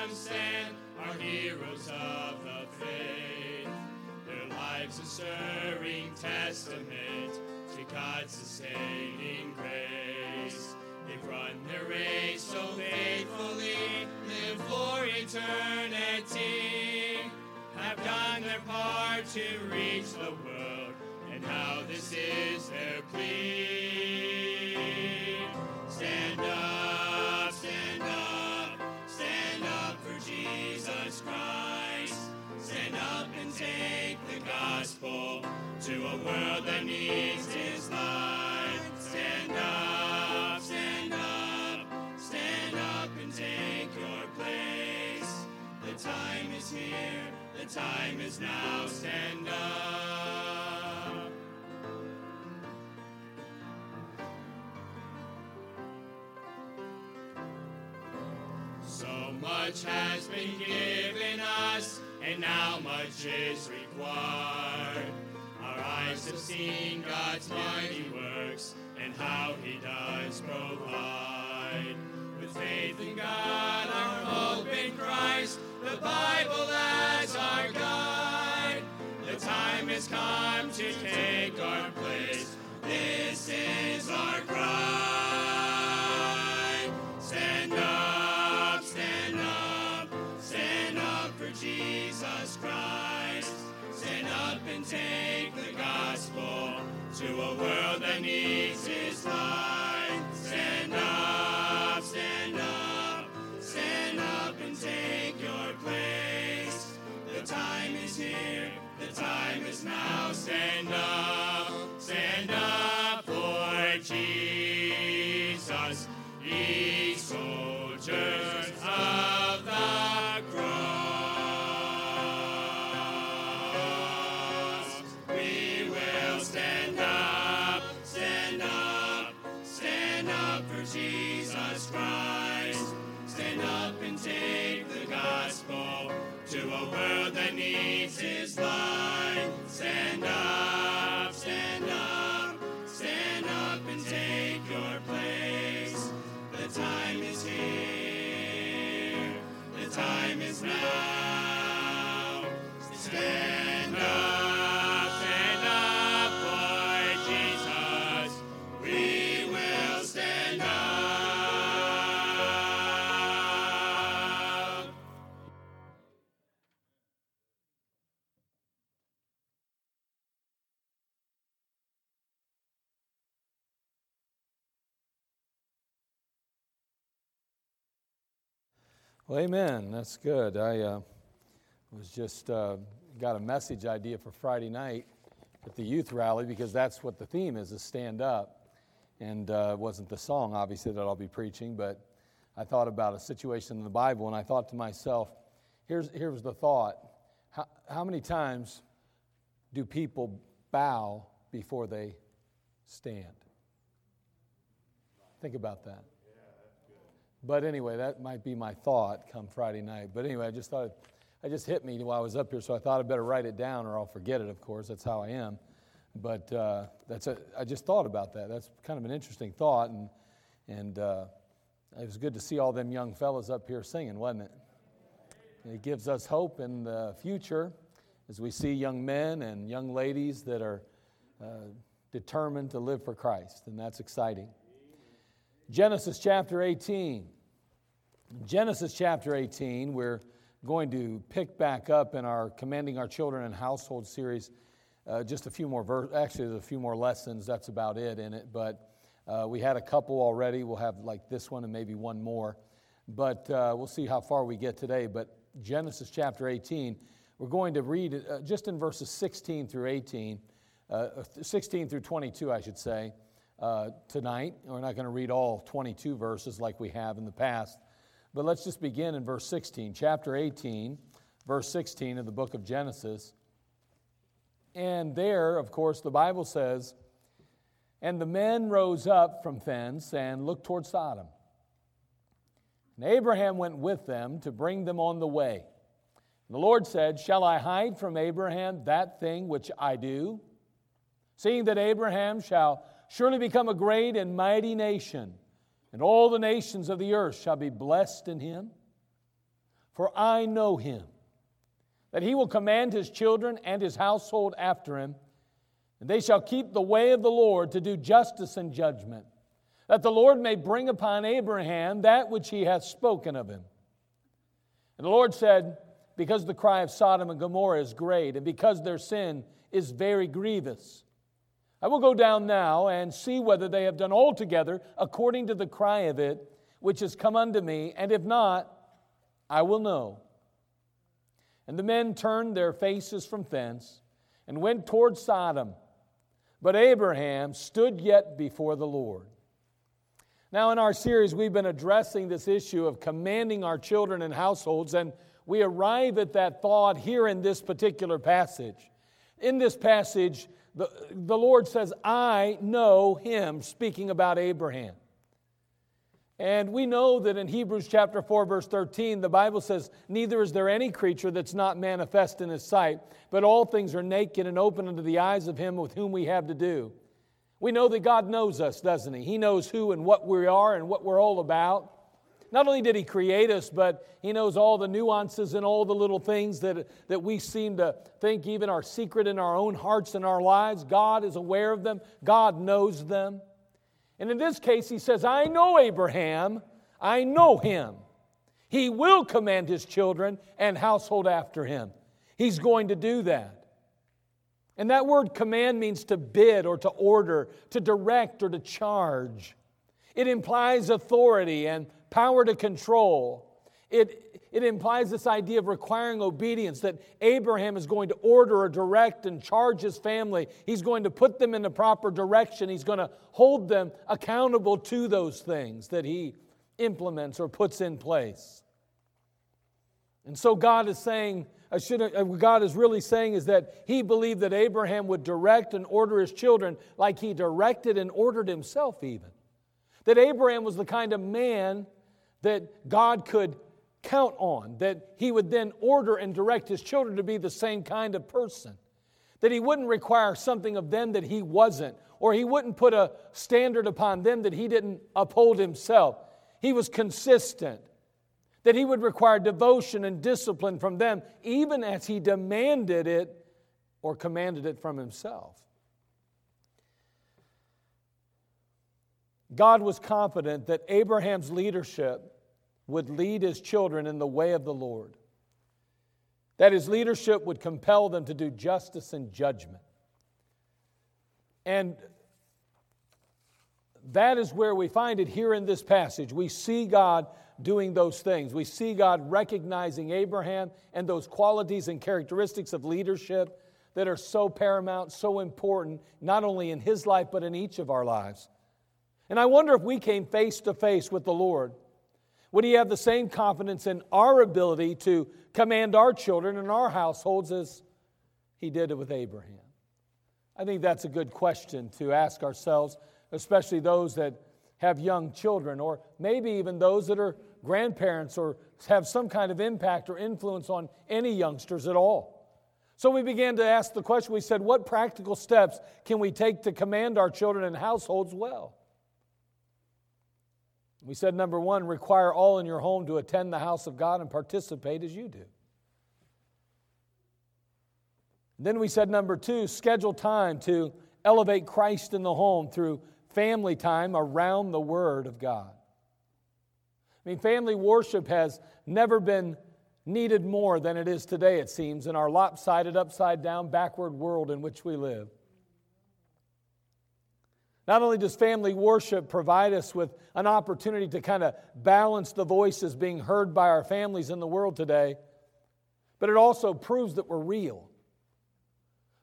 one stand are heroes of the faith. Their lives a stirring testament to God's sustaining grace. They've run their race so faithfully, live for eternity, have done their part to reach the world, and now this is their plea. Take the gospel to a world that needs his light. Stand up, stand up, stand up and take your place. The time is here, the time is now. Stand up. So much has been given us, and now much is required. Our eyes have seen God's mighty works and how He does provide. With faith in God, our hope in Christ, the Bible as our guide. The time has come to take our place. Well, amen. That's good. I uh, was just uh, got a message idea for Friday night at the youth rally because that's what the theme is: is stand up. And uh, it wasn't the song, obviously, that I'll be preaching, but I thought about a situation in the Bible, and I thought to myself, here's here's the thought: how, how many times do people bow before they stand? Think about that. But anyway, that might be my thought come Friday night. But anyway, I just thought, it just hit me while I was up here, so I thought I'd better write it down or I'll forget it, of course. That's how I am. But uh, that's a, I just thought about that. That's kind of an interesting thought. And, and uh, it was good to see all them young fellas up here singing, wasn't it? It gives us hope in the future as we see young men and young ladies that are uh, determined to live for Christ, and that's exciting. Genesis chapter 18. Genesis chapter 18, we're going to pick back up in our Commanding Our Children and Household series. Uh, just a few more, ver- actually, there's a few more lessons. That's about it in it. But uh, we had a couple already. We'll have like this one and maybe one more. But uh, we'll see how far we get today. But Genesis chapter 18, we're going to read uh, just in verses 16 through 18, uh, 16 through 22, I should say uh, tonight. We're not going to read all 22 verses like we have in the past, but let's just begin in verse 16, chapter 18, verse 16 of the book of Genesis. And there, of course, the Bible says, And the men rose up from thence and looked toward Sodom. And Abraham went with them to bring them on the way. And the Lord said, Shall I hide from Abraham that thing which I do? Seeing that Abraham shall surely become a great and mighty nation, and all the nations of the earth shall be blessed in him. For I know him, that he will command his children and his household after him, and they shall keep the way of the Lord to do justice and judgment, that the Lord may bring upon Abraham that which he hath spoken of him. And the Lord said, Because the cry of Sodom and Gomorrah is great, and because their sin is very grievous, I will go down now and see whether they have done altogether according to the cry of it, which has come unto me, and if not, I will know. And the men turned their faces from thence and went toward Sodom. But Abraham stood yet before the Lord. Now, in our series, we've been addressing this issue of commanding our children and households, and we arrive at that thought here in this particular passage. In this passage, the, the Lord says, I know him, speaking about Abraham. And we know that in Hebrews chapter 4, verse 13, the Bible says, Neither is there any creature that's not manifest in his sight, but all things are naked and open unto the eyes of him with whom we have to do. We know that God knows us, doesn't he? He knows who and what we are and what we're all about. Not only did he create us, but he knows all the nuances and all the little things that, that we seem to think even are secret in our own hearts and our lives. God is aware of them, God knows them. And in this case, he says, I know Abraham, I know him. He will command his children and household after him. He's going to do that. And that word command means to bid or to order, to direct or to charge. It implies authority and power to control. It, it implies this idea of requiring obedience that Abraham is going to order or direct and charge his family. He's going to put them in the proper direction. He's going to hold them accountable to those things that he implements or puts in place. And so God is saying, uh, God is really saying is that he believed that Abraham would direct and order his children like he directed and ordered himself, even. That Abraham was the kind of man that God could count on, that he would then order and direct his children to be the same kind of person, that he wouldn't require something of them that he wasn't, or he wouldn't put a standard upon them that he didn't uphold himself. He was consistent, that he would require devotion and discipline from them, even as he demanded it or commanded it from himself. God was confident that Abraham's leadership would lead his children in the way of the Lord, that his leadership would compel them to do justice and judgment. And that is where we find it here in this passage. We see God doing those things. We see God recognizing Abraham and those qualities and characteristics of leadership that are so paramount, so important, not only in his life, but in each of our lives. And I wonder if we came face to face with the Lord would he have the same confidence in our ability to command our children and our households as he did it with Abraham? I think that's a good question to ask ourselves, especially those that have young children, or maybe even those that are grandparents or have some kind of impact or influence on any youngsters at all. So we began to ask the question we said, what practical steps can we take to command our children and households well? We said number one, require all in your home to attend the house of God and participate as you do. Then we said number two, schedule time to elevate Christ in the home through family time around the Word of God. I mean, family worship has never been needed more than it is today, it seems, in our lopsided, upside down, backward world in which we live. Not only does family worship provide us with an opportunity to kind of balance the voices being heard by our families in the world today, but it also proves that we're real.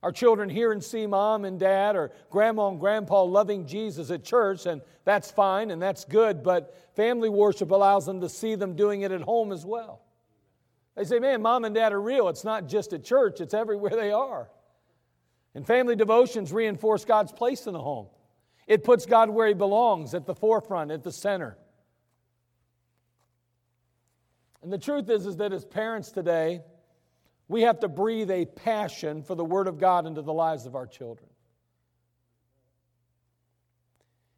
Our children hear and see mom and dad or grandma and grandpa loving Jesus at church, and that's fine and that's good, but family worship allows them to see them doing it at home as well. They say, man, mom and dad are real. It's not just at church, it's everywhere they are. And family devotions reinforce God's place in the home. It puts God where He belongs, at the forefront, at the center. And the truth is, is that as parents today, we have to breathe a passion for the Word of God into the lives of our children.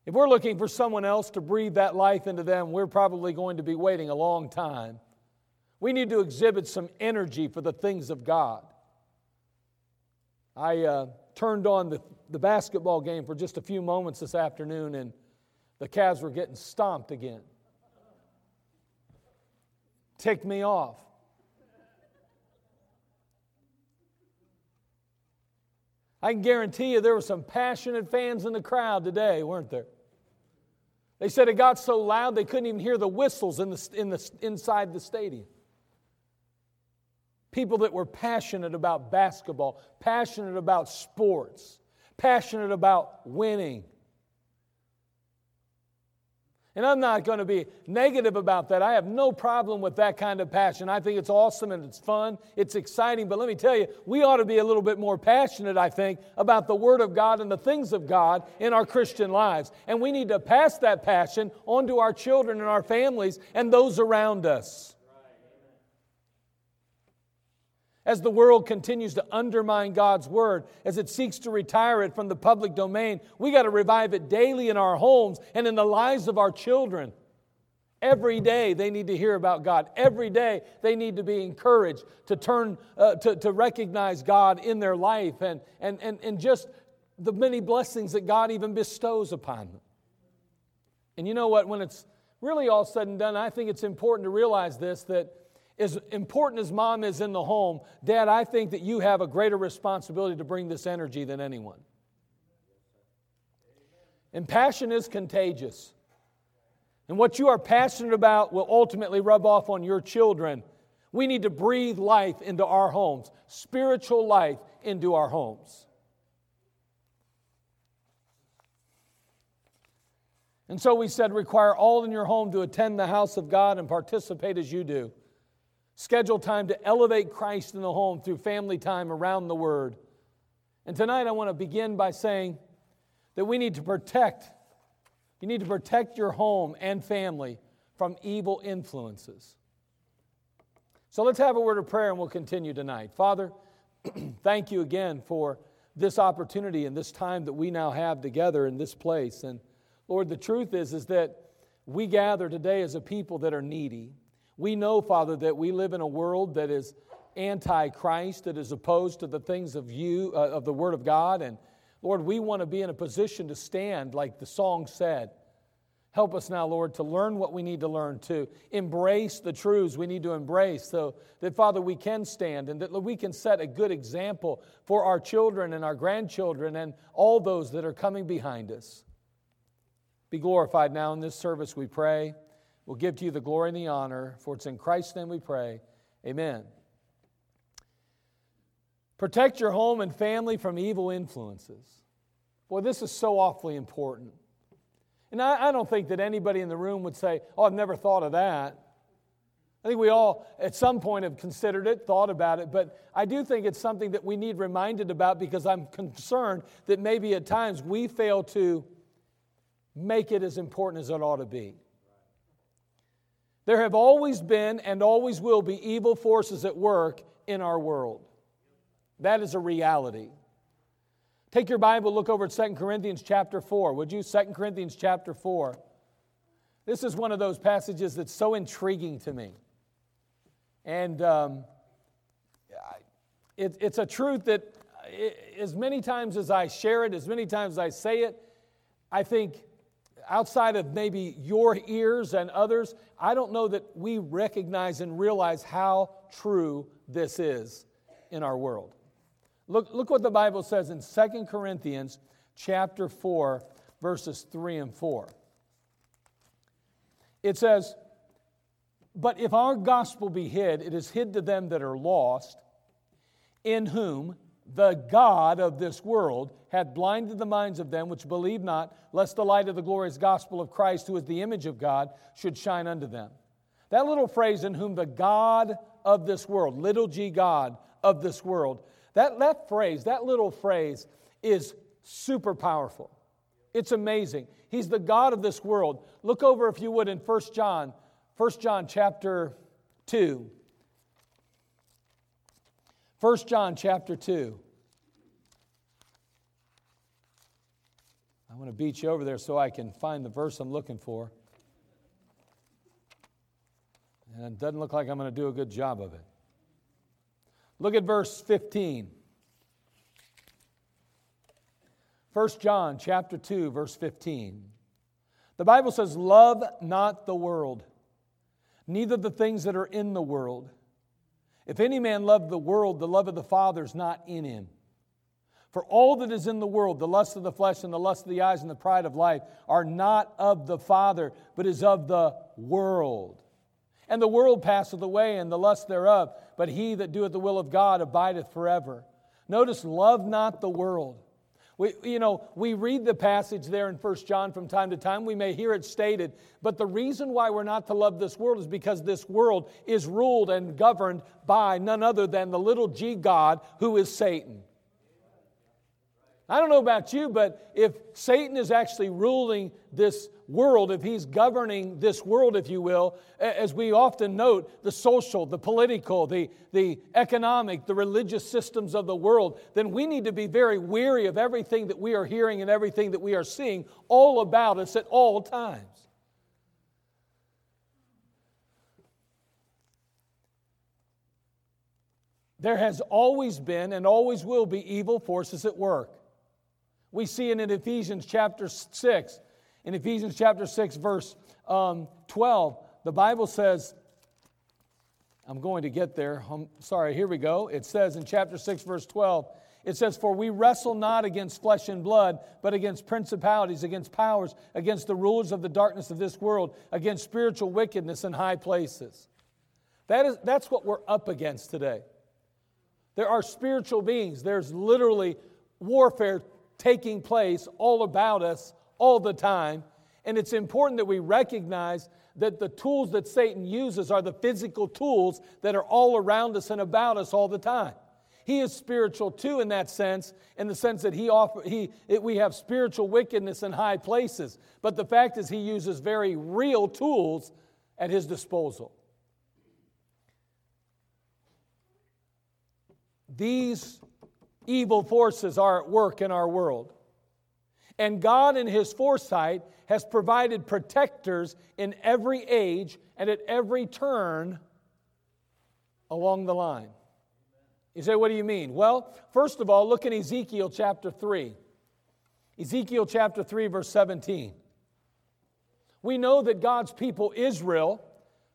If we're looking for someone else to breathe that life into them, we're probably going to be waiting a long time. We need to exhibit some energy for the things of God. I uh, turned on the, the basketball game for just a few moments this afternoon, and the Cavs were getting stomped again. Ticked me off. I can guarantee you there were some passionate fans in the crowd today, weren't there? They said it got so loud they couldn't even hear the whistles in the, in the, inside the stadium. People that were passionate about basketball, passionate about sports, passionate about winning. And I'm not going to be negative about that. I have no problem with that kind of passion. I think it's awesome and it's fun, it's exciting. But let me tell you, we ought to be a little bit more passionate, I think, about the Word of God and the things of God in our Christian lives. And we need to pass that passion on to our children and our families and those around us as the world continues to undermine God's word, as it seeks to retire it from the public domain, we got to revive it daily in our homes and in the lives of our children. Every day they need to hear about God. Every day they need to be encouraged to turn, uh, to, to recognize God in their life and, and, and, and just the many blessings that God even bestows upon them. And you know what? When it's really all said and done, I think it's important to realize this that as important as mom is in the home, dad, I think that you have a greater responsibility to bring this energy than anyone. And passion is contagious. And what you are passionate about will ultimately rub off on your children. We need to breathe life into our homes, spiritual life into our homes. And so we said, require all in your home to attend the house of God and participate as you do. Schedule time to elevate Christ in the home through family time around the Word. And tonight I want to begin by saying that we need to protect, you need to protect your home and family from evil influences. So let's have a word of prayer and we'll continue tonight. Father, thank you again for this opportunity and this time that we now have together in this place. And Lord, the truth is, is that we gather today as a people that are needy. We know, Father, that we live in a world that is anti-Christ, that is opposed to the things of you, uh, of the Word of God. And Lord, we want to be in a position to stand, like the song said. Help us now, Lord, to learn what we need to learn, to embrace the truths we need to embrace, so that, Father, we can stand and that we can set a good example for our children and our grandchildren and all those that are coming behind us. Be glorified now in this service, we pray. We'll give to you the glory and the honor, for it's in Christ's name we pray. Amen. Protect your home and family from evil influences. Boy, this is so awfully important. And I, I, don't think that anybody in the room would say, Oh, I've never thought of that. I think we all, at some point, have considered it, thought about it, but I do think it's something that we need reminded about because I'm concerned that maybe at times we fail to make it as important as it ought to be. There have always been and always will be evil forces at work in our world. That is a reality. Take your Bible, look over at 2 Corinthians chapter 4. Would you? 2 Corinthians chapter 4. This is one of those passages that's so intriguing to me. And um, it, it's a truth that, it, as many times as I share it, as many times as I say it, I think outside of maybe your ears and others, I don't know that we recognize and realize how true this is in our world. Look, look what the Bible says in 2 Corinthians chapter 4, verses 3 and 4. It says, But if our gospel be hid, it is hid to them that are lost, in whom the God of this world hath blinded the minds of them which believe not, lest the light of the glorious gospel of Christ, who is the image of God, should shine unto them. That little phrase, in whom the God of this world, little g God of this world, that, that phrase, that little phrase is super powerful. It's amazing. He's the God of this world. Look over, if you would, in 1 John, 1 John chapter 2. 1 John chapter 2. I want to beat you over there so I can find the verse I'm looking for. And it doesn't look like I'm going to do a good job of it. Look at verse 15. 1 John chapter 2 verse 15. The Bible says, "Love not the world, neither the things that are in the world. If any man love the world, the love of the Father is not in him." For all that is in the world, the lust of the flesh and the lust of the eyes and the pride of life, are not of the Father, but is of the world. And the world passeth away, and the lust thereof, but he that doeth the will of God abideth forever. Notice, love not the world. We, you know, we read the passage there in 1 John from time to time. We may hear it stated, but the reason why we're not to love this world is because this world is ruled and governed by none other than the little g God who is Satan. I don't know about you, but if Satan is actually ruling this world, if he's governing this world, if you will, as we often note, the social, the political, the, the economic, the religious systems of the world, then we need to be very weary of everything that we are hearing and everything that we are seeing all about us at all times. There has always been and always will be evil forces at work. We see it in Ephesians chapter 6. In Ephesians chapter 6, verse um, 12, the Bible says, I'm going to get there. I'm sorry, here we go. It says in chapter 6, verse 12, it says, For we wrestle not against flesh and blood, but against principalities, against powers, against the rulers of the darkness of this world, against spiritual wickedness in high places. That is, that's what we're up against today. There are spiritual beings, there's literally warfare taking place all about us all the time. And it's important that we recognize that the tools that Satan uses are the physical tools that are all around us and about us all the time. He is spiritual too in that sense, in the sense that he offer, he, it, we have spiritual wickedness in high places. But the fact is, he uses very real tools at his disposal. These evil forces are at work in our world. And God, in His foresight, has provided protectors in every age and at every turn along the line. You say, what do you mean? Well, first of all, look in Ezekiel chapter 3. Ezekiel chapter 3, verse 17. We know that God's people, Israel,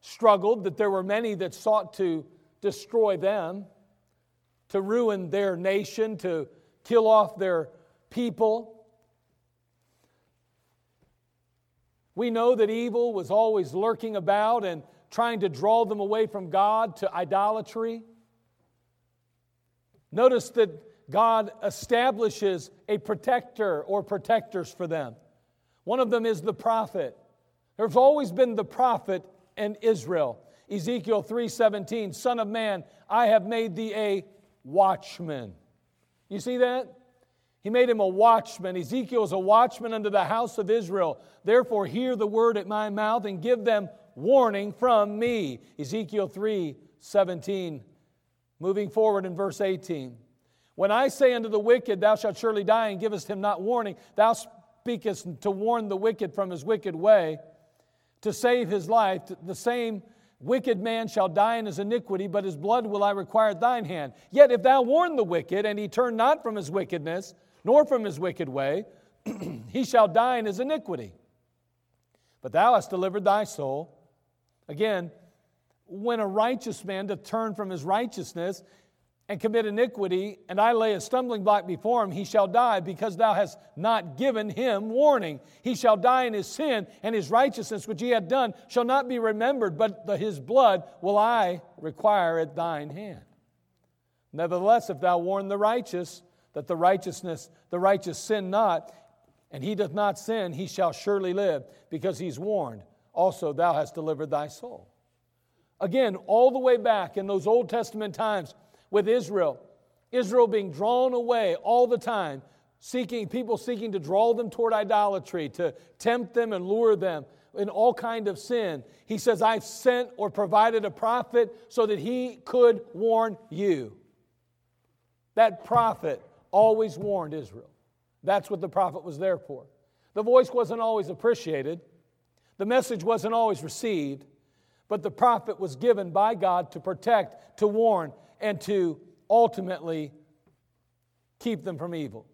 struggled, that there were many that sought to destroy them to ruin their nation, to kill off their people. We know that evil was always lurking about and trying to draw them away from God to idolatry. Notice that God establishes a protector or protectors for them. One of them is the prophet. There's always been the prophet in Israel. Ezekiel 3:17, "Son of man, I have made thee a watchman. You see that? He made him a watchman. Ezekiel is a watchman unto the house of Israel. Therefore, hear the word at my mouth and give them warning from me. Ezekiel 3 17. Moving forward in verse 18. When I say unto the wicked, Thou shalt surely die, and givest him not warning, thou speakest to warn the wicked from his wicked way, to save his life, the same Wicked man shall die in his iniquity, but his blood will I require at thine hand. Yet if thou warn the wicked, and he turn not from his wickedness, nor from his wicked way, he shall die in his iniquity. But thou hast delivered thy soul. Again, when a righteous man doth turn from his righteousness, and commit iniquity, and I lay a stumbling block before him, he shall die, because thou hast not given him warning. He shall die in his sin, and his righteousness which he had done shall not be remembered, but the, his blood will I require at thine hand. Nevertheless, if thou warn the righteous that the righteousness, the righteous sin not, and he doth not sin, he shall surely live, because he's warned. Also, thou hast delivered thy soul. Again, all the way back in those Old Testament times, with Israel. Israel being drawn away all the time, seeking people seeking to draw them toward idolatry, to tempt them and lure them in all kind of sin. He says, I've sent or provided a prophet so that he could warn you. That prophet always warned Israel. That's what the prophet was there for. The voice wasn't always appreciated, the message wasn't always received, but the prophet was given by God to protect, to warn, and to ultimately keep them from evil.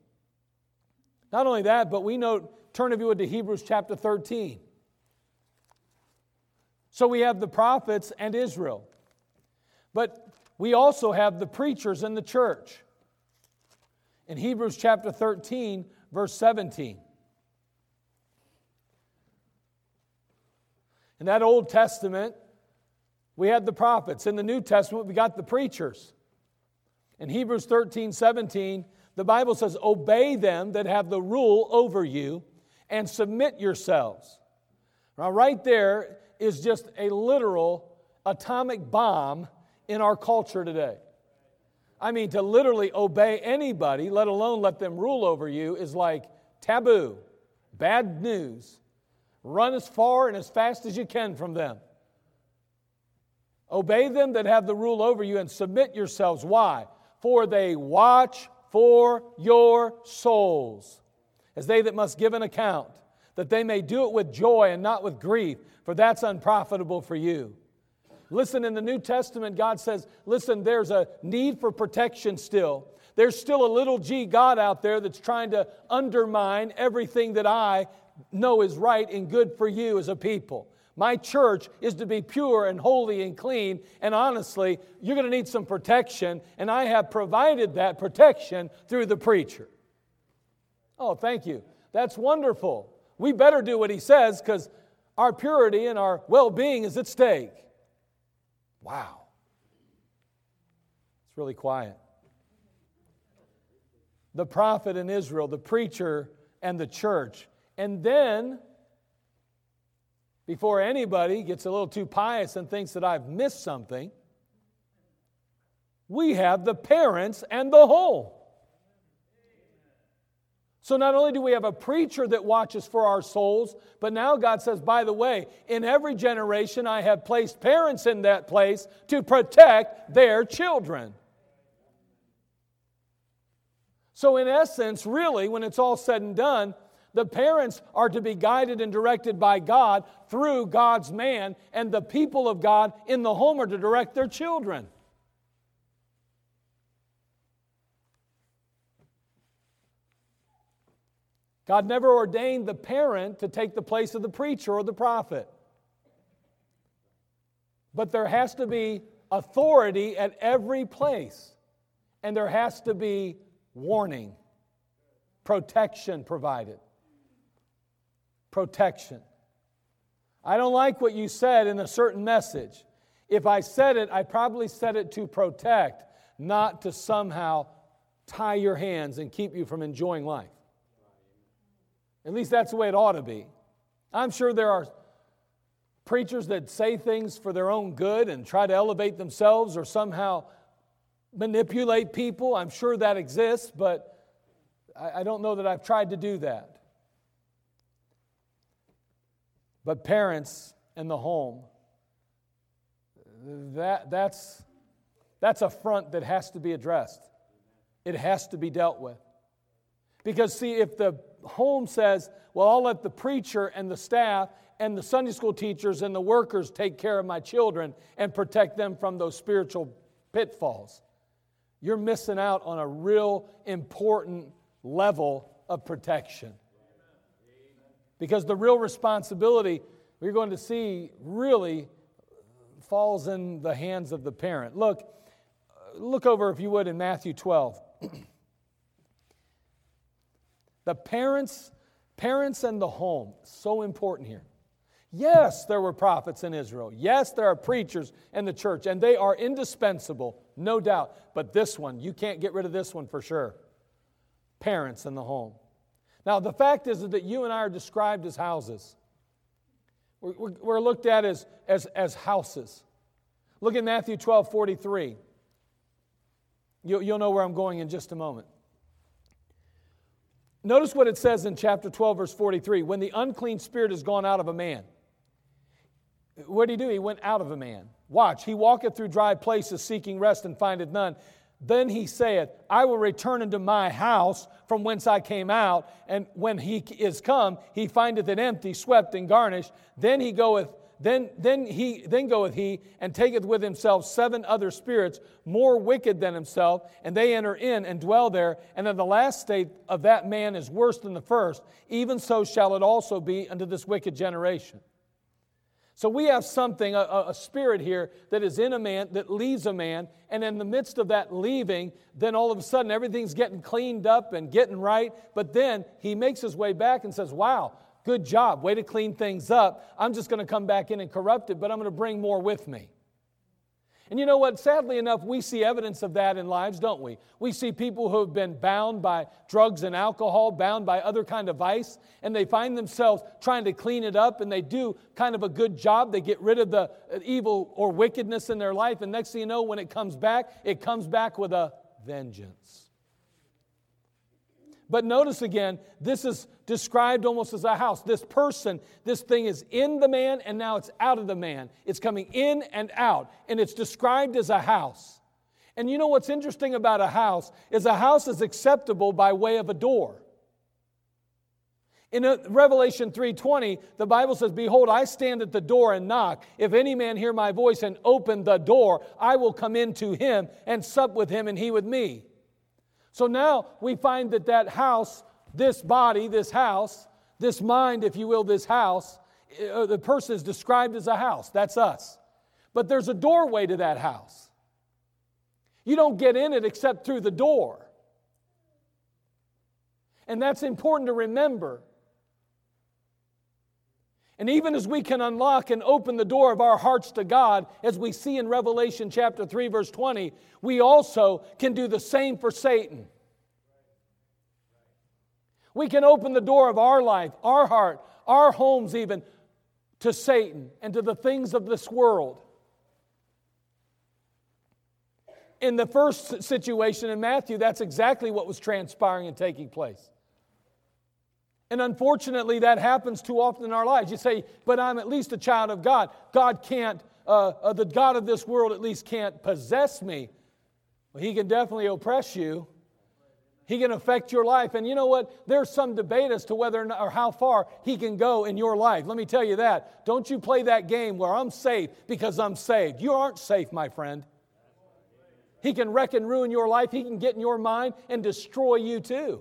Not only that, but we know, turn if you would to Hebrews chapter 13. So we have the prophets and Israel. But we also have the preachers in the church. In Hebrews chapter 13, verse 17. In that Old Testament, we had the prophets. In the New Testament, we got the preachers. In Hebrews 13, 17, the Bible says, Obey them that have the rule over you and submit yourselves. Now, right there is just a literal atomic bomb in our culture today. I mean, to literally obey anybody, let alone let them rule over you, is like taboo, bad news. Run as far and as fast as you can from them. Obey them that have the rule over you and submit yourselves. Why? For they watch for your souls, as they that must give an account, that they may do it with joy and not with grief, for that's unprofitable for you. Listen, in the New Testament, God says, listen, there's a need for protection still. There's still a little g God out there that's trying to undermine everything that I know is right and good for you as a people. My church is to be pure and holy and clean. And honestly, you're going to need some protection, and I have provided that protection through the preacher. Oh, thank you. That's wonderful. We better do what he says because our purity and our well being is at stake. Wow. It's really quiet. The prophet in Israel, the preacher, and the church. And then, before anybody gets a little too pious and thinks that I've missed something, we have the parents and the whole. So not only do we have a preacher that watches for our souls, but now God says, by the way, in every generation I have placed parents in that place to protect their children. So, in essence, really, when it's all said and done, the parents are to be guided and directed by God through God's man, and the people of God in the home are to direct their children. God never ordained the parent to take the place of the preacher or the prophet. But there has to be authority at every place, and there has to be warning, protection provided. Protection. I don't like what you said in a certain message. If I said it, I probably said it to protect, not to somehow tie your hands and keep you from enjoying life. At least that's the way it ought to be. I'm sure there are preachers that say things for their own good and try to elevate themselves or somehow manipulate people. I'm sure that exists, but I, don't know that I've tried to do that. But parents and the home, that, that's, that's a front that has to be addressed. It has to be dealt with. Because, see, if the home says, well, I'll let the preacher and the staff and the Sunday school teachers and the workers take care of my children and protect them from those spiritual pitfalls, you're missing out on a real important level of protection. Because the real responsibility we're going to see really falls in the hands of the parent. Look, look over, if you would, in Matthew 12. The parents, parents and the home, so important here. Yes, there were prophets in Israel. Yes, there are preachers in the church, and they are indispensable, no doubt. But this one, you can't get rid of this one for sure. Parents in the home. Now, the fact is that you and I are described as houses. We're, looked at as, as, as houses. Look at Matthew 12 43. You, you'll know where I'm going in just a moment. Notice what it says in chapter 12, verse 43. When the unclean spirit is gone out of a man, what did he do? He went out of a man. Watch, he walketh through dry places seeking rest and findeth none. Then he saith, I will return into my house from whence I came out. And when he is come, he findeth it empty, swept, and garnished. Then he goeth then, then he then goeth he and taketh with himself seven other spirits more wicked than himself, and they enter in and dwell there. And then the last state of that man is worse than the first. Even so shall it also be unto this wicked generation. So we have something, a, a, spirit here that is in a man, that leaves a man, and in the midst of that leaving, then all of a sudden everything's getting cleaned up and getting right. But then he makes his way back and says, Wow, good job, way to clean things up. I'm just going to come back in and corrupt it, but I'm going to bring more with me. And you know what? Sadly enough, we see evidence of that in lives, don't we? We see people who have been bound by drugs and alcohol, bound by other kind of vice, and they find themselves trying to clean it up, and they do kind of a good job. They get rid of the uh, evil or wickedness in their life, and next thing you know, when it comes back, it comes back with a vengeance. But notice again, this is described almost as a house. This person, this thing is in the man and now it's out of the man. It's coming in and out, and it's described as a house. And you know what's interesting about a house is a house is acceptable by way of a door. In uh, Revelation 3:20, the Bible says, "Behold, I stand at the door and knock. If any man hear my voice and open the door, I will come into him and sup with him and he with me." So now we find that that house, this body, this house, this mind, if you will, this house, uh, the person is described as a house. That's us. But there's a doorway to that house. You don't get in it except through the door. And that's important to remember. And even as we can unlock and open the door of our hearts to God, as we see in Revelation chapter 3, verse 20, we also can do the same for Satan. We can open the door of our life, our heart, our homes, even to Satan and to the things of this world. In the first situation in Matthew, that's exactly what was transpiring and taking place. And unfortunately, that happens too often in our lives. You say, but I'm at least a child of God. God can't, uh, uh, the God of this world at least can't possess me. Well, he can definitely oppress you. He can affect your life. And you know what? There's some debate as to whether or, not, or how far he can go in your life. Let me tell you that. Don't you play that game where I'm safe because I'm saved. You aren't safe, my friend. He can wreck and ruin your life. He can get in your mind and destroy you too.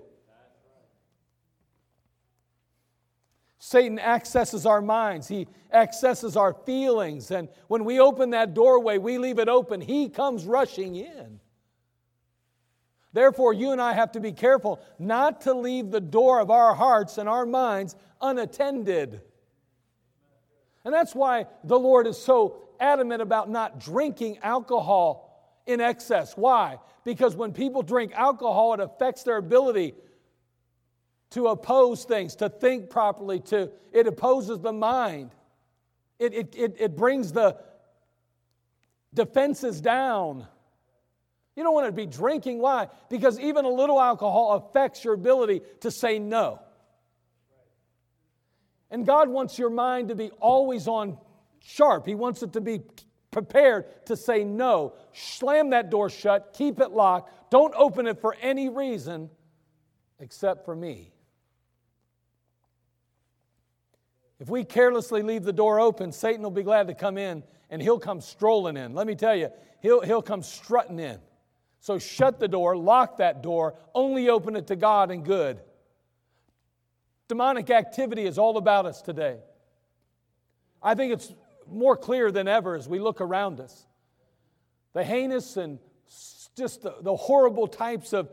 Satan accesses our minds, he accesses our feelings, and when we open that doorway, we leave it open, he comes rushing in. Therefore, you and I have to be careful not to leave the door of our hearts and our minds unattended. And that's why the Lord is so adamant about not drinking alcohol in excess. Why? Because when people drink alcohol, it affects their ability to oppose things, to think properly, to it opposes the mind. It, it, it, it brings the defenses down. You don't want to be drinking. Why? Because even a little alcohol affects your ability to say no. And God wants your mind to be always on sharp. He wants it to be prepared to say no. Slam that door shut, keep it locked, don't open it for any reason except for me. If we carelessly leave the door open, Satan will be glad to come in and he'll come strolling in. Let me tell you, he'll, he'll come strutting in. So shut the door, lock that door, only open it to God and good. Demonic activity is all about us today. I think it's more clear than ever as we look around us. The heinous and just the, the horrible types of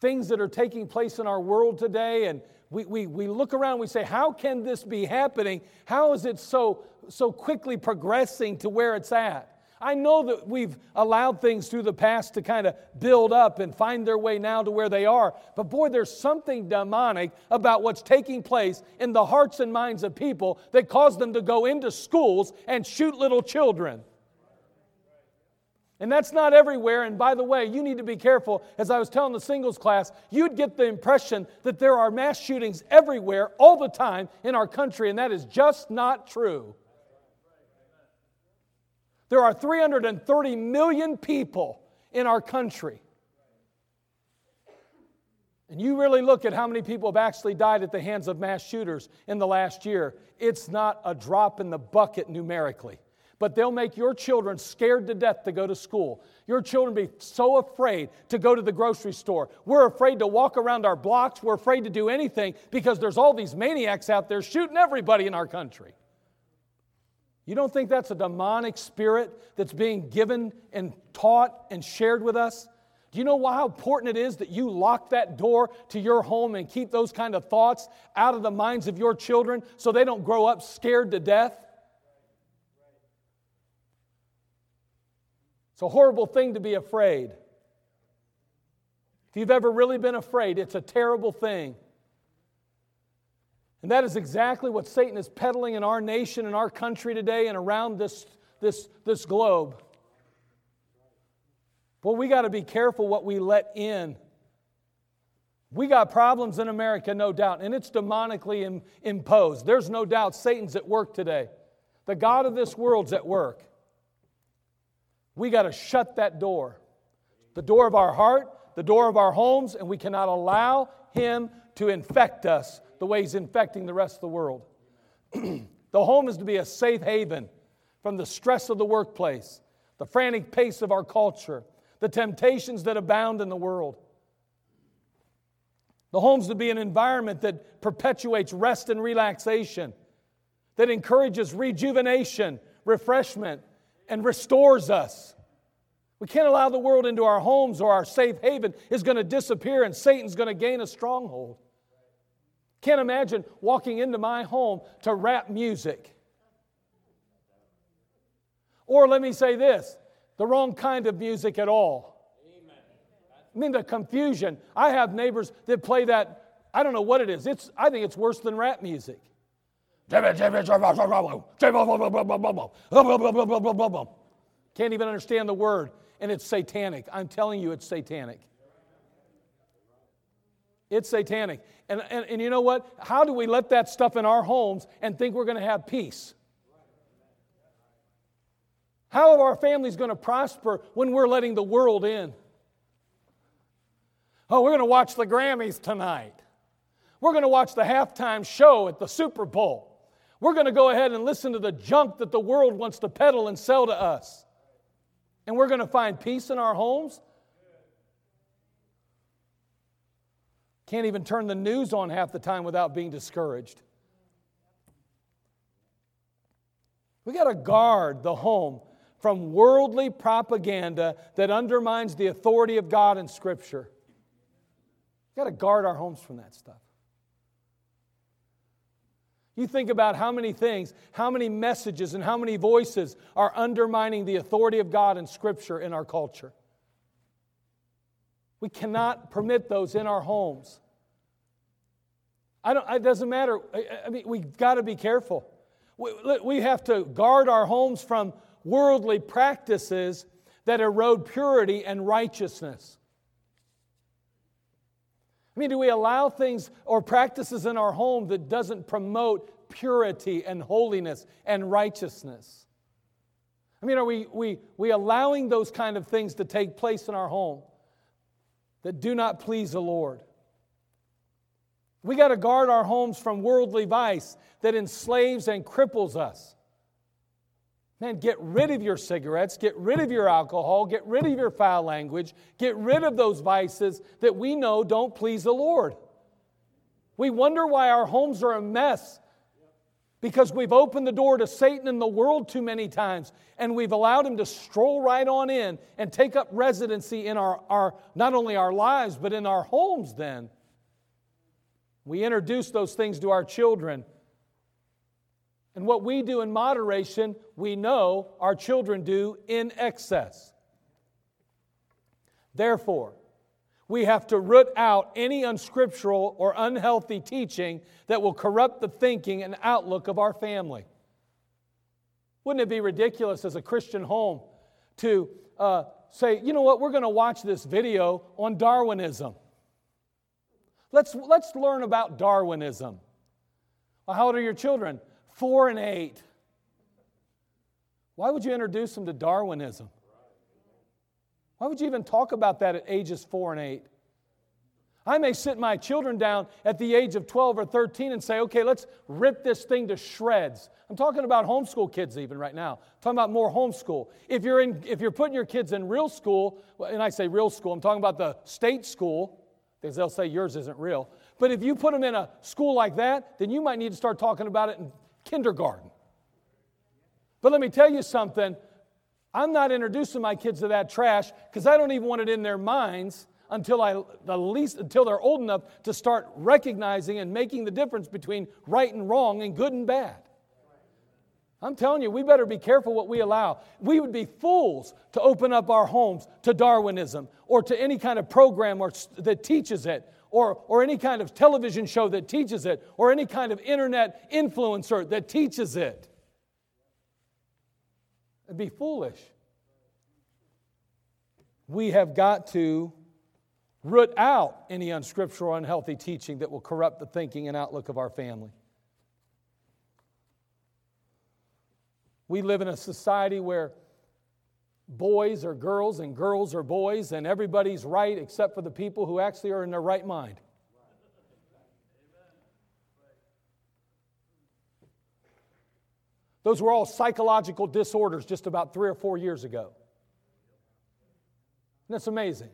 things that are taking place in our world today and we, we, we look around we say how can this be happening? How is it so so quickly progressing to where it's at? I know that we've allowed things through the past to kind of build up and find their way now to where they are but boy there's something demonic about what's taking place in the hearts and minds of people that cause them to go into schools and shoot little children and that's not everywhere. And by the way, you need to be careful. As I was telling the singles class, you'd get the impression that there are mass shootings everywhere all the time in our country, and that is just not true. There are 330 million people in our country. and you really look at how many people have actually died at the hands of mass shooters in the last year, it's not a drop in the bucket numerically. But they'll make your children scared to death to go to school. Your children be so afraid to go to the grocery store. We're afraid to walk around our blocks. We're afraid to do anything because there's all these maniacs out there shooting everybody in our country. You don't think that's a demonic spirit that's being given and taught and shared with us? Do you know how important it is that you lock that door to your home and keep those kind of thoughts out of the minds of your children so they don't grow up scared to death? It's a horrible thing to be afraid. If you've ever really been afraid, it's a terrible thing. And that is exactly what Satan is peddling in our nation and our country today and around this, this, this globe. Well, we got to be careful what we let in. We got problems in America, no doubt, and it's demonically Im- imposed. There's no doubt Satan's at work today. The God of this world's at work. We got to shut that door the door of our heart, the door of our homes, and we cannot allow him to infect us the way he's infecting the rest of the world. the home is to be a safe haven from the stress of the workplace, the frantic pace of our culture, the temptations that abound in the world. The home's to be an environment that perpetuates rest and relaxation, that encourages rejuvenation, refreshment, and restores us. We can't allow the world into our homes or our safe haven is going to disappear and Satan's going to gain a stronghold. Can't imagine walking into my home to rap music. Or let me say this the wrong kind of music at all. I mean, the confusion. I have neighbors that play that, I don't know what it is. It's, I think it's worse than rap music. Can't even understand the word, and it's satanic. I'm telling you, it's satanic. It's satanic. And, and, and you know what? How do we let that stuff in our homes and think we're going to have peace? How are our families going to prosper when we're letting the world in? Oh, we're going to watch the Grammys tonight. We're going to watch the halftime show at the Super Bowl. We're going to go ahead and listen to the junk that the world wants to peddle and sell to us. And we're going to find peace in our homes. Can't even turn the news on half the time without being discouraged. We got to guard the home from worldly propaganda that undermines the authority of God in Scripture. We've got to guard our homes from that stuff. You think about how many things, how many messages, and how many voices are undermining the authority of God and Scripture in our culture. We cannot permit those in our homes. I don't, it doesn't matter. I mean, we've got to be careful. We, we have to guard our homes from worldly practices that erode purity and righteousness. I mean, do we allow things or practices in our home that doesn't promote purity and holiness and righteousness? I mean, are we, we, we allowing those kind of things to take place in our home that do not please the Lord? We got to guard our homes from worldly vice that enslaves and cripples us. Man, get rid of your cigarettes, get rid of your alcohol, get rid of your foul language, get rid of those vices that we know don't please the Lord. We wonder why our homes are a mess because we've opened the door to Satan and the world too many times and we've allowed him to stroll right on in and take up residency in our, our not only our lives but in our homes then. We introduce those things to our children and what we do in moderation, we know our children do in excess. Therefore, we have to root out any unscriptural or unhealthy teaching that will corrupt the thinking and outlook of our family. Wouldn't it be ridiculous as a Christian home to uh, say, you know what, we're going to watch this video on Darwinism? Let's, let's learn about Darwinism. Well, how old are your children? Four and eight. Why would you introduce them to Darwinism? Why would you even talk about that at ages four and eight? I may sit my children down at the age of 12 or 13 and say, okay, let's rip this thing to shreds. I'm talking about homeschool kids even right now. I'm talking about more homeschool. If you're, in, if you're putting your kids in real school, and I say real school, I'm talking about the state school, because they'll say yours isn't real. But if you put them in a school like that, then you might need to start talking about it kindergarten. But let me tell you something. I'm not introducing my kids to that trash because I don't even want it in their minds until I the least until they're old enough to start recognizing and making the difference between right and wrong and good and bad. I'm telling you, we better be careful what we allow. We would be fools to open up our homes to Darwinism or to any kind of program or, that teaches it or, or any kind of television show that teaches it or any kind of internet influencer that teaches it. It'd be foolish. We have got to root out any unscriptural, unhealthy teaching that will corrupt the thinking and outlook of our family. We live in a society where boys are girls and girls are boys, and everybody's right except for the people who actually are in their right mind. Those were all psychological disorders just about three or four years ago. And that's amazing.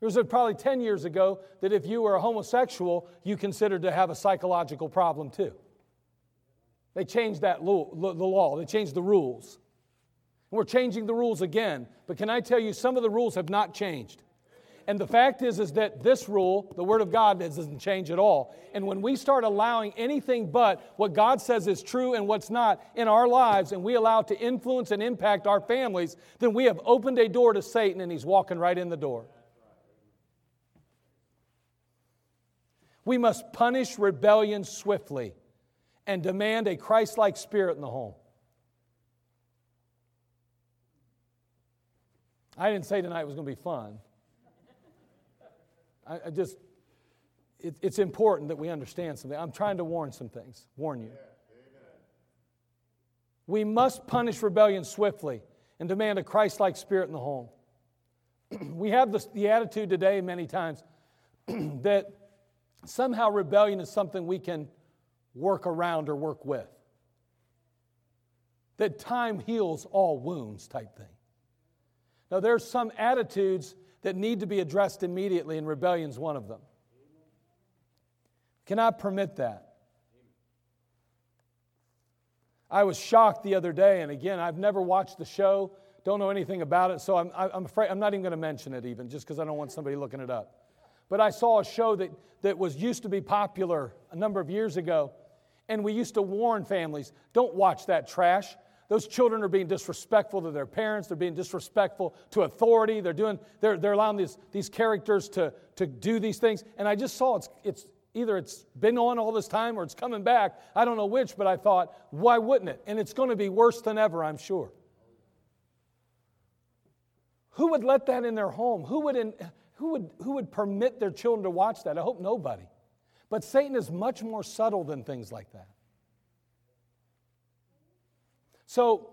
It was probably 10 years ago that if you were a homosexual, you considered to have a psychological problem too. They changed that law, the law, they changed the rules. We're changing the rules again. But can I tell you, some of the rules have not changed. And the fact is, is that this rule, the Word of God, doesn't change at all. And when we start allowing anything but what God says is true and what's not in our lives, and we allow it to influence and impact our families, then we have opened a door to Satan and he's walking right in the door. We must punish rebellion swiftly and demand a Christ like spirit in the home. I didn't say tonight was going to be fun. I, I just, it, it's important that we understand something. I'm trying to warn some things, warn you. We must punish rebellion swiftly and demand a Christ like spirit in the home. we have the attitude today, many times, that somehow rebellion is something we can work around or work with. That time heals all wounds type thing. Now, there's some attitudes that need to be addressed immediately, and rebellion is one of them. Cannot permit that. I was shocked the other day, and again, I've never watched the show, don't know anything about it, so I'm, I'm afraid I'm not even going to mention it, even just because I don't want somebody looking it up. But I saw a show that, that was used to be popular a number of years ago, and we used to warn families don't watch that trash. Those children are being disrespectful to their parents, they're being disrespectful to authority, they're, doing, they're, they're allowing these, these characters to, to do these things. And I just saw it's, it's either it's been on all this time or it's coming back. I don't know which, but I thought, why wouldn't it? And it's going to be worse than ever, I'm sure. Who would let that in their home? Who would, in, who would, who would permit their children to watch that? I hope nobody. But Satan is much more subtle than things like that. So,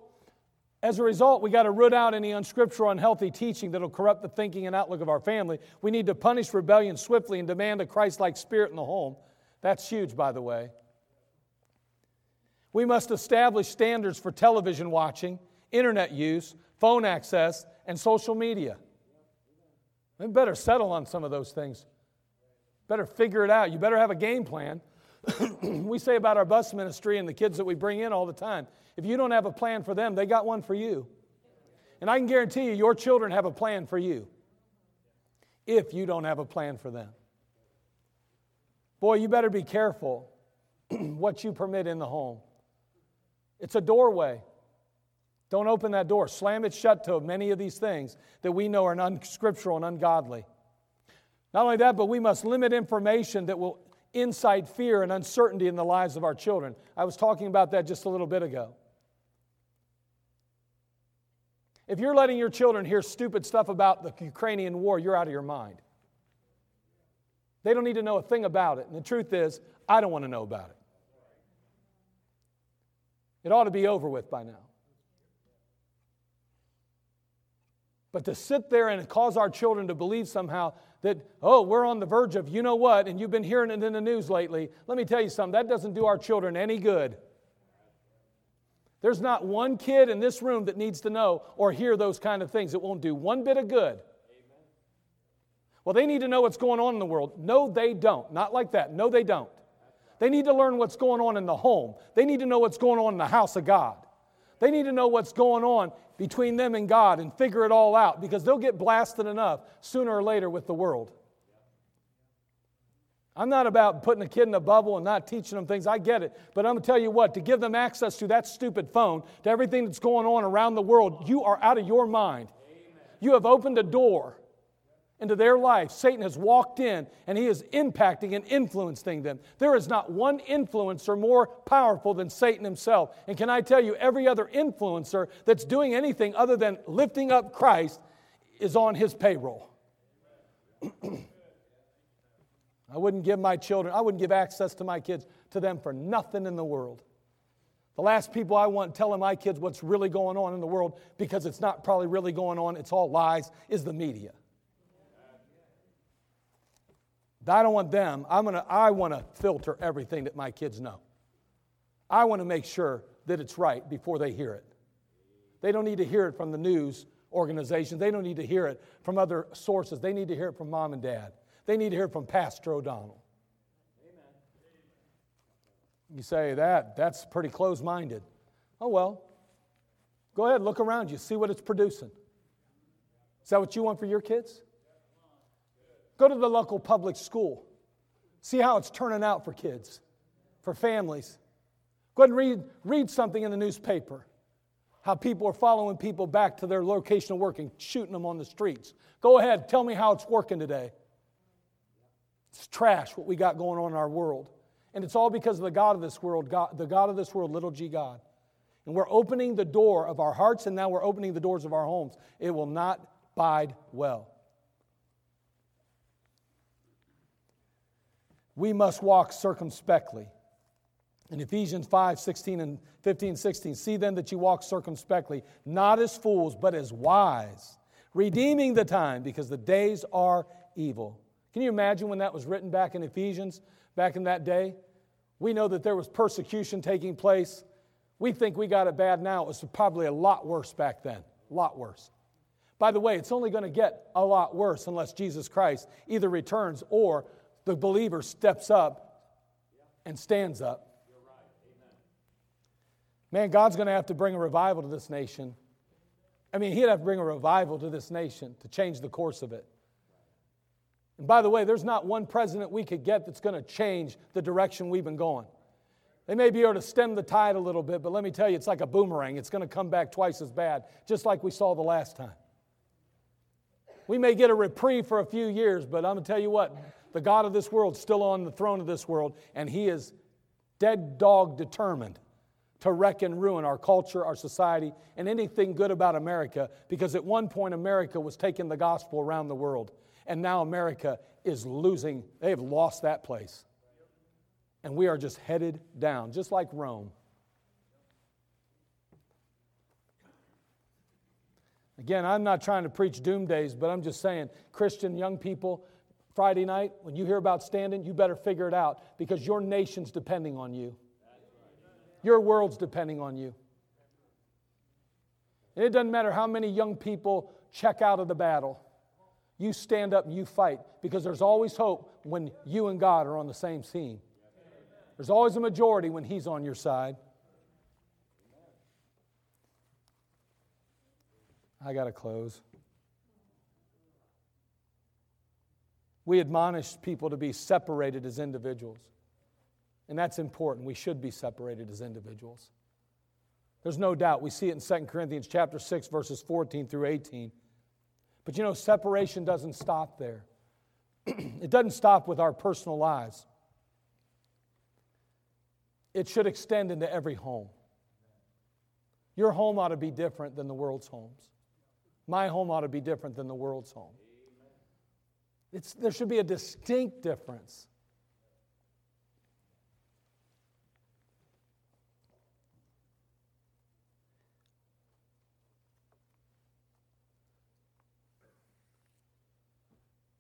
as a result, we got to root out any unscriptural, unhealthy teaching that'll corrupt the thinking and outlook of our family. We need to punish rebellion swiftly and demand a Christ like spirit in the home. That's huge, by the way. We must establish standards for television watching, internet use, phone access, and social media. We better settle on some of those things. Better figure it out. You better have a game plan. we say about our bus ministry and the kids that we bring in all the time if you don't have a plan for them, they got one for you. And I can guarantee you, your children have a plan for you if you don't have a plan for them. Boy, you better be careful what you permit in the home. It's a doorway. Don't open that door. Slam it shut to many of these things that we know are unscriptural and ungodly. Not only that, but we must limit information that will incite fear and uncertainty in the lives of our children. I was talking about that just a little bit ago. If you're letting your children hear stupid stuff about the Ukrainian war, you're out of your mind. They don't need to know a thing about it. And the truth is, I don't want to know about it. It ought to be over with by now. But to sit there and cause our children to believe somehow that, oh, we're on the verge of you know what, and you've been hearing it in the news lately. Let me tell you something, that doesn't do our children any good. There's not one kid in this room that needs to know or hear those kind of things. It won't do one bit of good. Well, they need to know what's going on in the world. No, they don't. Not like that. No, they don't. They need to learn what's going on in the home. They need to know what's going on in the house of God. They need to know what's going on between them and God and figure it all out because they'll get blasted enough sooner or later with the world. I'm not about putting a kid in a bubble and not teaching them things. I get it. But I'm going to tell you what, to give them access to that stupid phone, to everything that's going on around the world, you are out of your mind. Amen. You have opened a door into their life. Satan has walked in and he is impacting and influencing them. There is not one influencer more powerful than Satan himself. And can I tell you, every other influencer that's doing anything other than lifting up Christ is on his payroll. I wouldn't give my children, I wouldn't give access to my kids to them for nothing in the world. The last people I want telling my kids what's really going on in the world, because it's not probably really going on, it's all lies, is the media. I don't want them. I'm gonna, I want to filter everything that my kids know. I want to make sure that it's right before they hear it. They don't need to hear it from the news organizations. They don't need to hear it from other sources. They need to hear it from mom and dad. They need to hear it from Pastor O'Donnell. Amen. You say that, that's pretty close minded. Oh, well, go ahead, look around you, see what it's producing. Is that what you want for your kids? Go to the local public school, see how it's turning out for kids, for families. Go ahead and read, read something in the newspaper how people are following people back to their location of work and shooting them on the streets. Go ahead, tell me how it's working today. It's trash what we got going on in our world. And it's all because of the God of this world, God, the God of this world, little g God. And we're opening the door of our hearts and now we're opening the doors of our homes. It will not bide well. We must walk circumspectly. In Ephesians 5 16 and 15, 16, see then that you walk circumspectly, not as fools, but as wise, redeeming the time because the days are evil. Can you imagine when that was written back in Ephesians, back in that day? We know that there was persecution taking place. We think we got it bad now. It was probably a lot worse back then. A lot worse. By the way, it's only going to get a lot worse unless Jesus Christ either returns or the believer steps up and stands up. Man, God's going to have to bring a revival to this nation. I mean, He'd have to bring a revival to this nation to change the course of it. And by the way, there's not one president we could get that's going to change the direction we've been going. They may be able to stem the tide a little bit, but let me tell you, it's like a boomerang. It's going to come back twice as bad, just like we saw the last time. We may get a reprieve for a few years, but I'm going to tell you what, the God of this world still on the throne of this world, and He is dead dog determined to wreck and ruin our culture, our society, and anything good about America, because at one point America was taking the gospel around the world. And now America is losing, they have lost that place. And we are just headed down, just like Rome. Again, I'm not trying to preach doom days, but I'm just saying, Christian young people, Friday night, when you hear about standing, you better figure it out because your nation's depending on you. Your world's depending on you. And it doesn't matter how many young people check out of the battle you stand up and you fight because there's always hope when you and God are on the same team. There's always a majority when He's on your side. I got to close. We admonish people to be separated as individuals. And that's important. We should be separated as individuals. There's no doubt. We see it in 2 Corinthians chapter 6 verses 14 through 18. But you know, separation doesn't stop there. it doesn't stop with our personal lives. It should extend into every home. Your home ought to be different than the world's homes. My home ought to be different than the world's home. It's, there should be a distinct difference.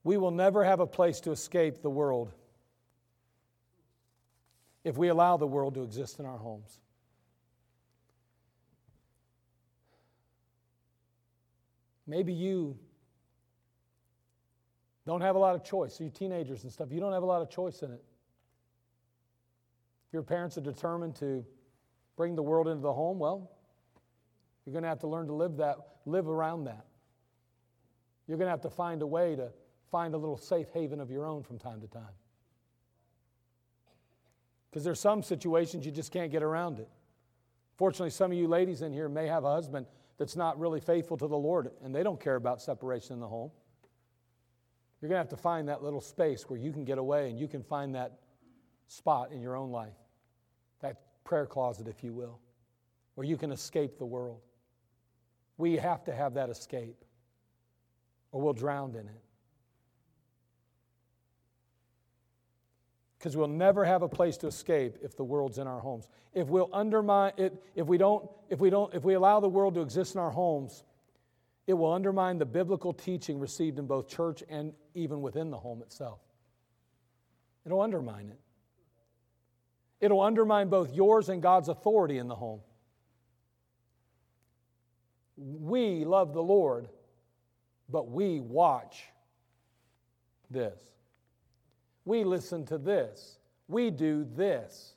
We will never have a place to escape the world if we allow the world to exist in our homes. Maybe you don't have a lot of choice. So You teenagers and stuff, you don't have a lot of choice in it. If your parents are determined to bring the world into the home, well, you're going to have to learn to live that, live around that. You're going to have to find a way to find a little safe haven of your own from time to time. Because there's some situations you just can't get around it. Fortunately, some of you ladies in here may have a husband that's not really faithful to the Lord and they don't care about separation in the home. You're going to have to find that little space where you can get away and you can find that spot in your own life, that prayer closet, if you will, where you can escape the world. We have to have that escape or we'll drown in it. because we'll never have a place to escape if the world's in our homes. If we'll undermine it, if we don't, if we don't, if we allow the world to exist in our homes, it will undermine the biblical teaching received in both church and even within the home itself. It'll undermine it. It'll undermine both yours and God's authority in the home. We love the Lord, but we watch this. We listen to this. We do this.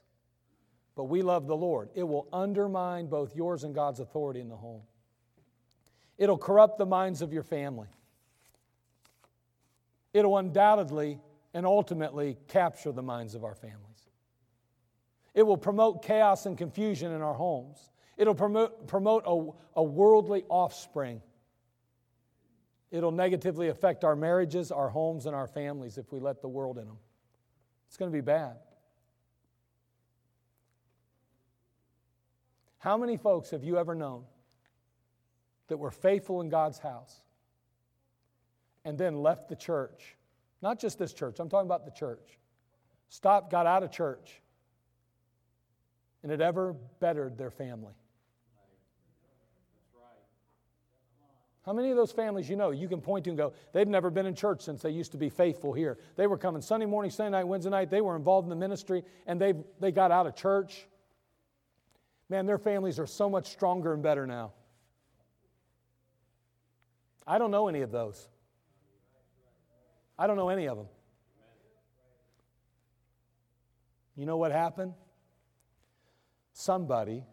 But we love the Lord. It will undermine both yours and God's authority in the home. It'll corrupt the minds of your family. It'll undoubtedly and ultimately capture the minds of our families. It will promote chaos and confusion in our homes. It'll promote, promote a, a worldly offspring It'll negatively affect our marriages, our homes, and our families if we let the world in them. It's going to be bad. How many folks have you ever known that were faithful in God's house and then left the church? Not just this church, I'm talking about the church. Stopped, got out of church, and it ever bettered their family. How many of those families you know you can point to and go, they've never been in church since they used to be faithful here? They were coming Sunday morning, Sunday night, Wednesday night. They were involved in the ministry and they they got out of church. Man, their families are so much stronger and better now. I don't know any of those. I don't know any of them. You know what happened? Somebody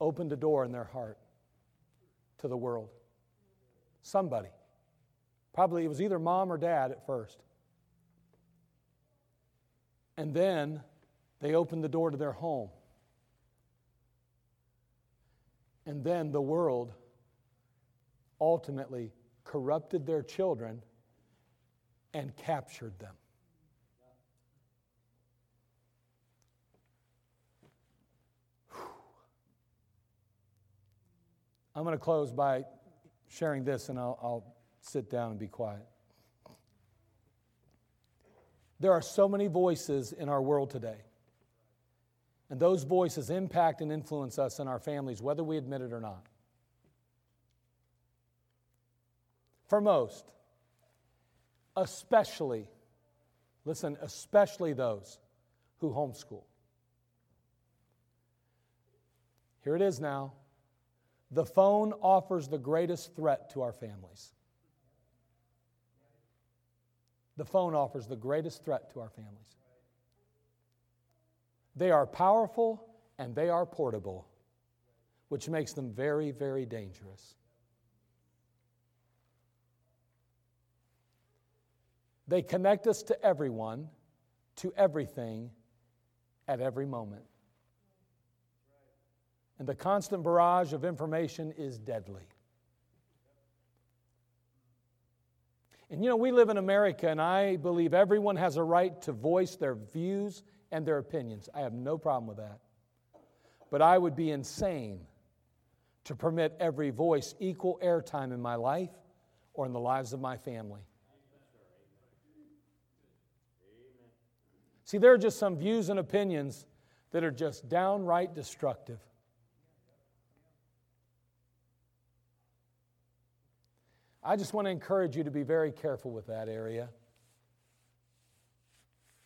opened a door in their heart to the world. Somebody. Probably it was either mom or dad at first. And then they opened the door to their home. And then the world ultimately corrupted their children and captured them. I'm going to close by sharing this, and I'll, I'll sit down and be quiet. There are so many voices in our world today. And those voices impact and influence us and our families, whether we admit it or not. For most, especially, listen, especially those who homeschool. Here it is now. The phone offers the greatest threat to our families. The phone offers the greatest threat to our families. They are powerful and they are portable, which makes them very, very dangerous. They connect us to everyone, to everything, at every moment and the constant barrage of information is deadly. And you know, we live in America, and I believe everyone has a right to voice their views and their opinions. I have no problem with that. But I would be insane to permit every voice equal airtime in my life or in the lives of my family. See, there are just some views and opinions that are just downright destructive. I just want to encourage you to be very careful with that area.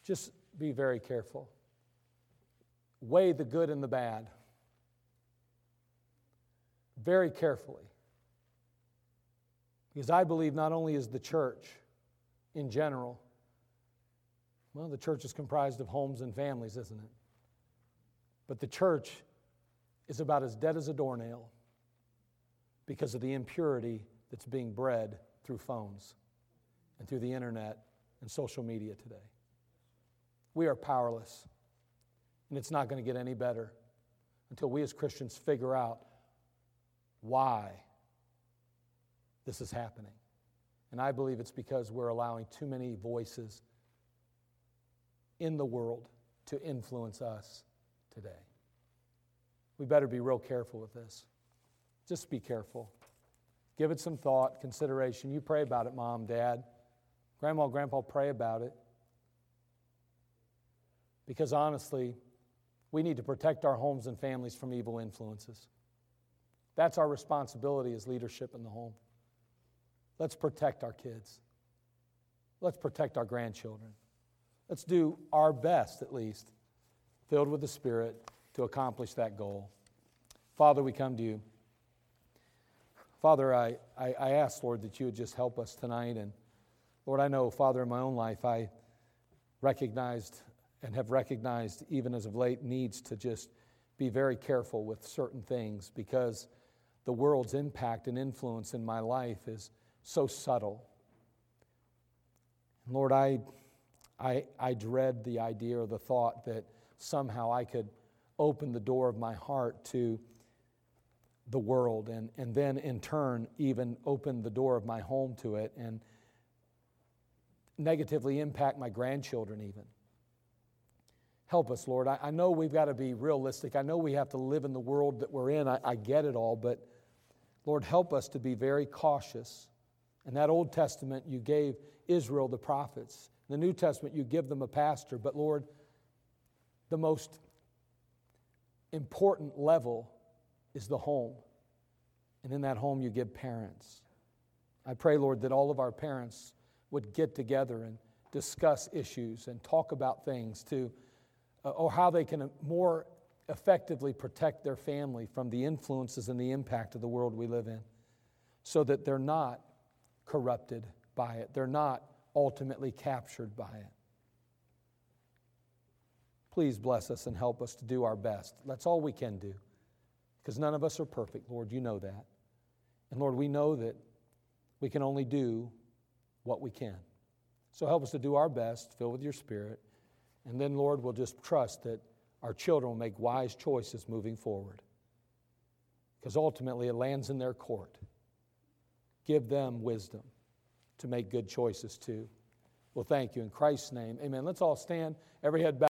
Just be very careful. Weigh the good and the bad very carefully. Because I believe not only is the church in general, well, the church is comprised of homes and families, isn't it? But the church is about as dead as a doornail because of the impurity that's being bred through phones and through the internet and social media today. We are powerless, and it's not going to get any better until we as Christians figure out why this is happening. And I believe it's because we're allowing too many voices in the world to influence us today. We better be real careful with this. Just be careful. Give it some thought, consideration. You pray about it, mom, dad. Grandma, grandpa, pray about it. Because honestly, we need to protect our homes and families from evil influences. That's our responsibility as leadership in the home. Let's protect our kids. Let's protect our grandchildren. Let's do our best, at least, filled with the Spirit, to accomplish that goal. Father, we come to you. Father, I, I, I ask, Lord, that you would just help us tonight. And Lord, I know, Father, in my own life, I recognized and have recognized, even as of late, needs to just be very careful with certain things because the world's impact and influence in my life is so subtle. Lord, I, I, I dread the idea or the thought that somehow I could open the door of my heart to the world and, and then in turn even open the door of my home to it and negatively impact my grandchildren even. Help us, Lord. I, I know we've got to be realistic. I know we have to live in the world that we're in. I, I get it all, but Lord, help us to be very cautious. In that Old Testament, you gave Israel the prophets. In the New Testament, you give them a pastor. But Lord, the most important level is the home. And in that home, you give parents. I pray, Lord, that all of our parents would get together and discuss issues and talk about things to, uh, or how they can more effectively protect their family from the influences and the impact of the world we live in so that they're not corrupted by it, they're not ultimately captured by it. Please bless us and help us to do our best. That's all we can do because none of us are perfect, Lord. You know that. And Lord, we know that we can only do what we can. So help us to do our best, fill with your spirit. And then, Lord, we'll just trust that our children will make wise choices moving forward. Because ultimately it lands in their court. Give them wisdom to make good choices too. Well, thank you. In Christ's name, amen. Let's all stand, every head back.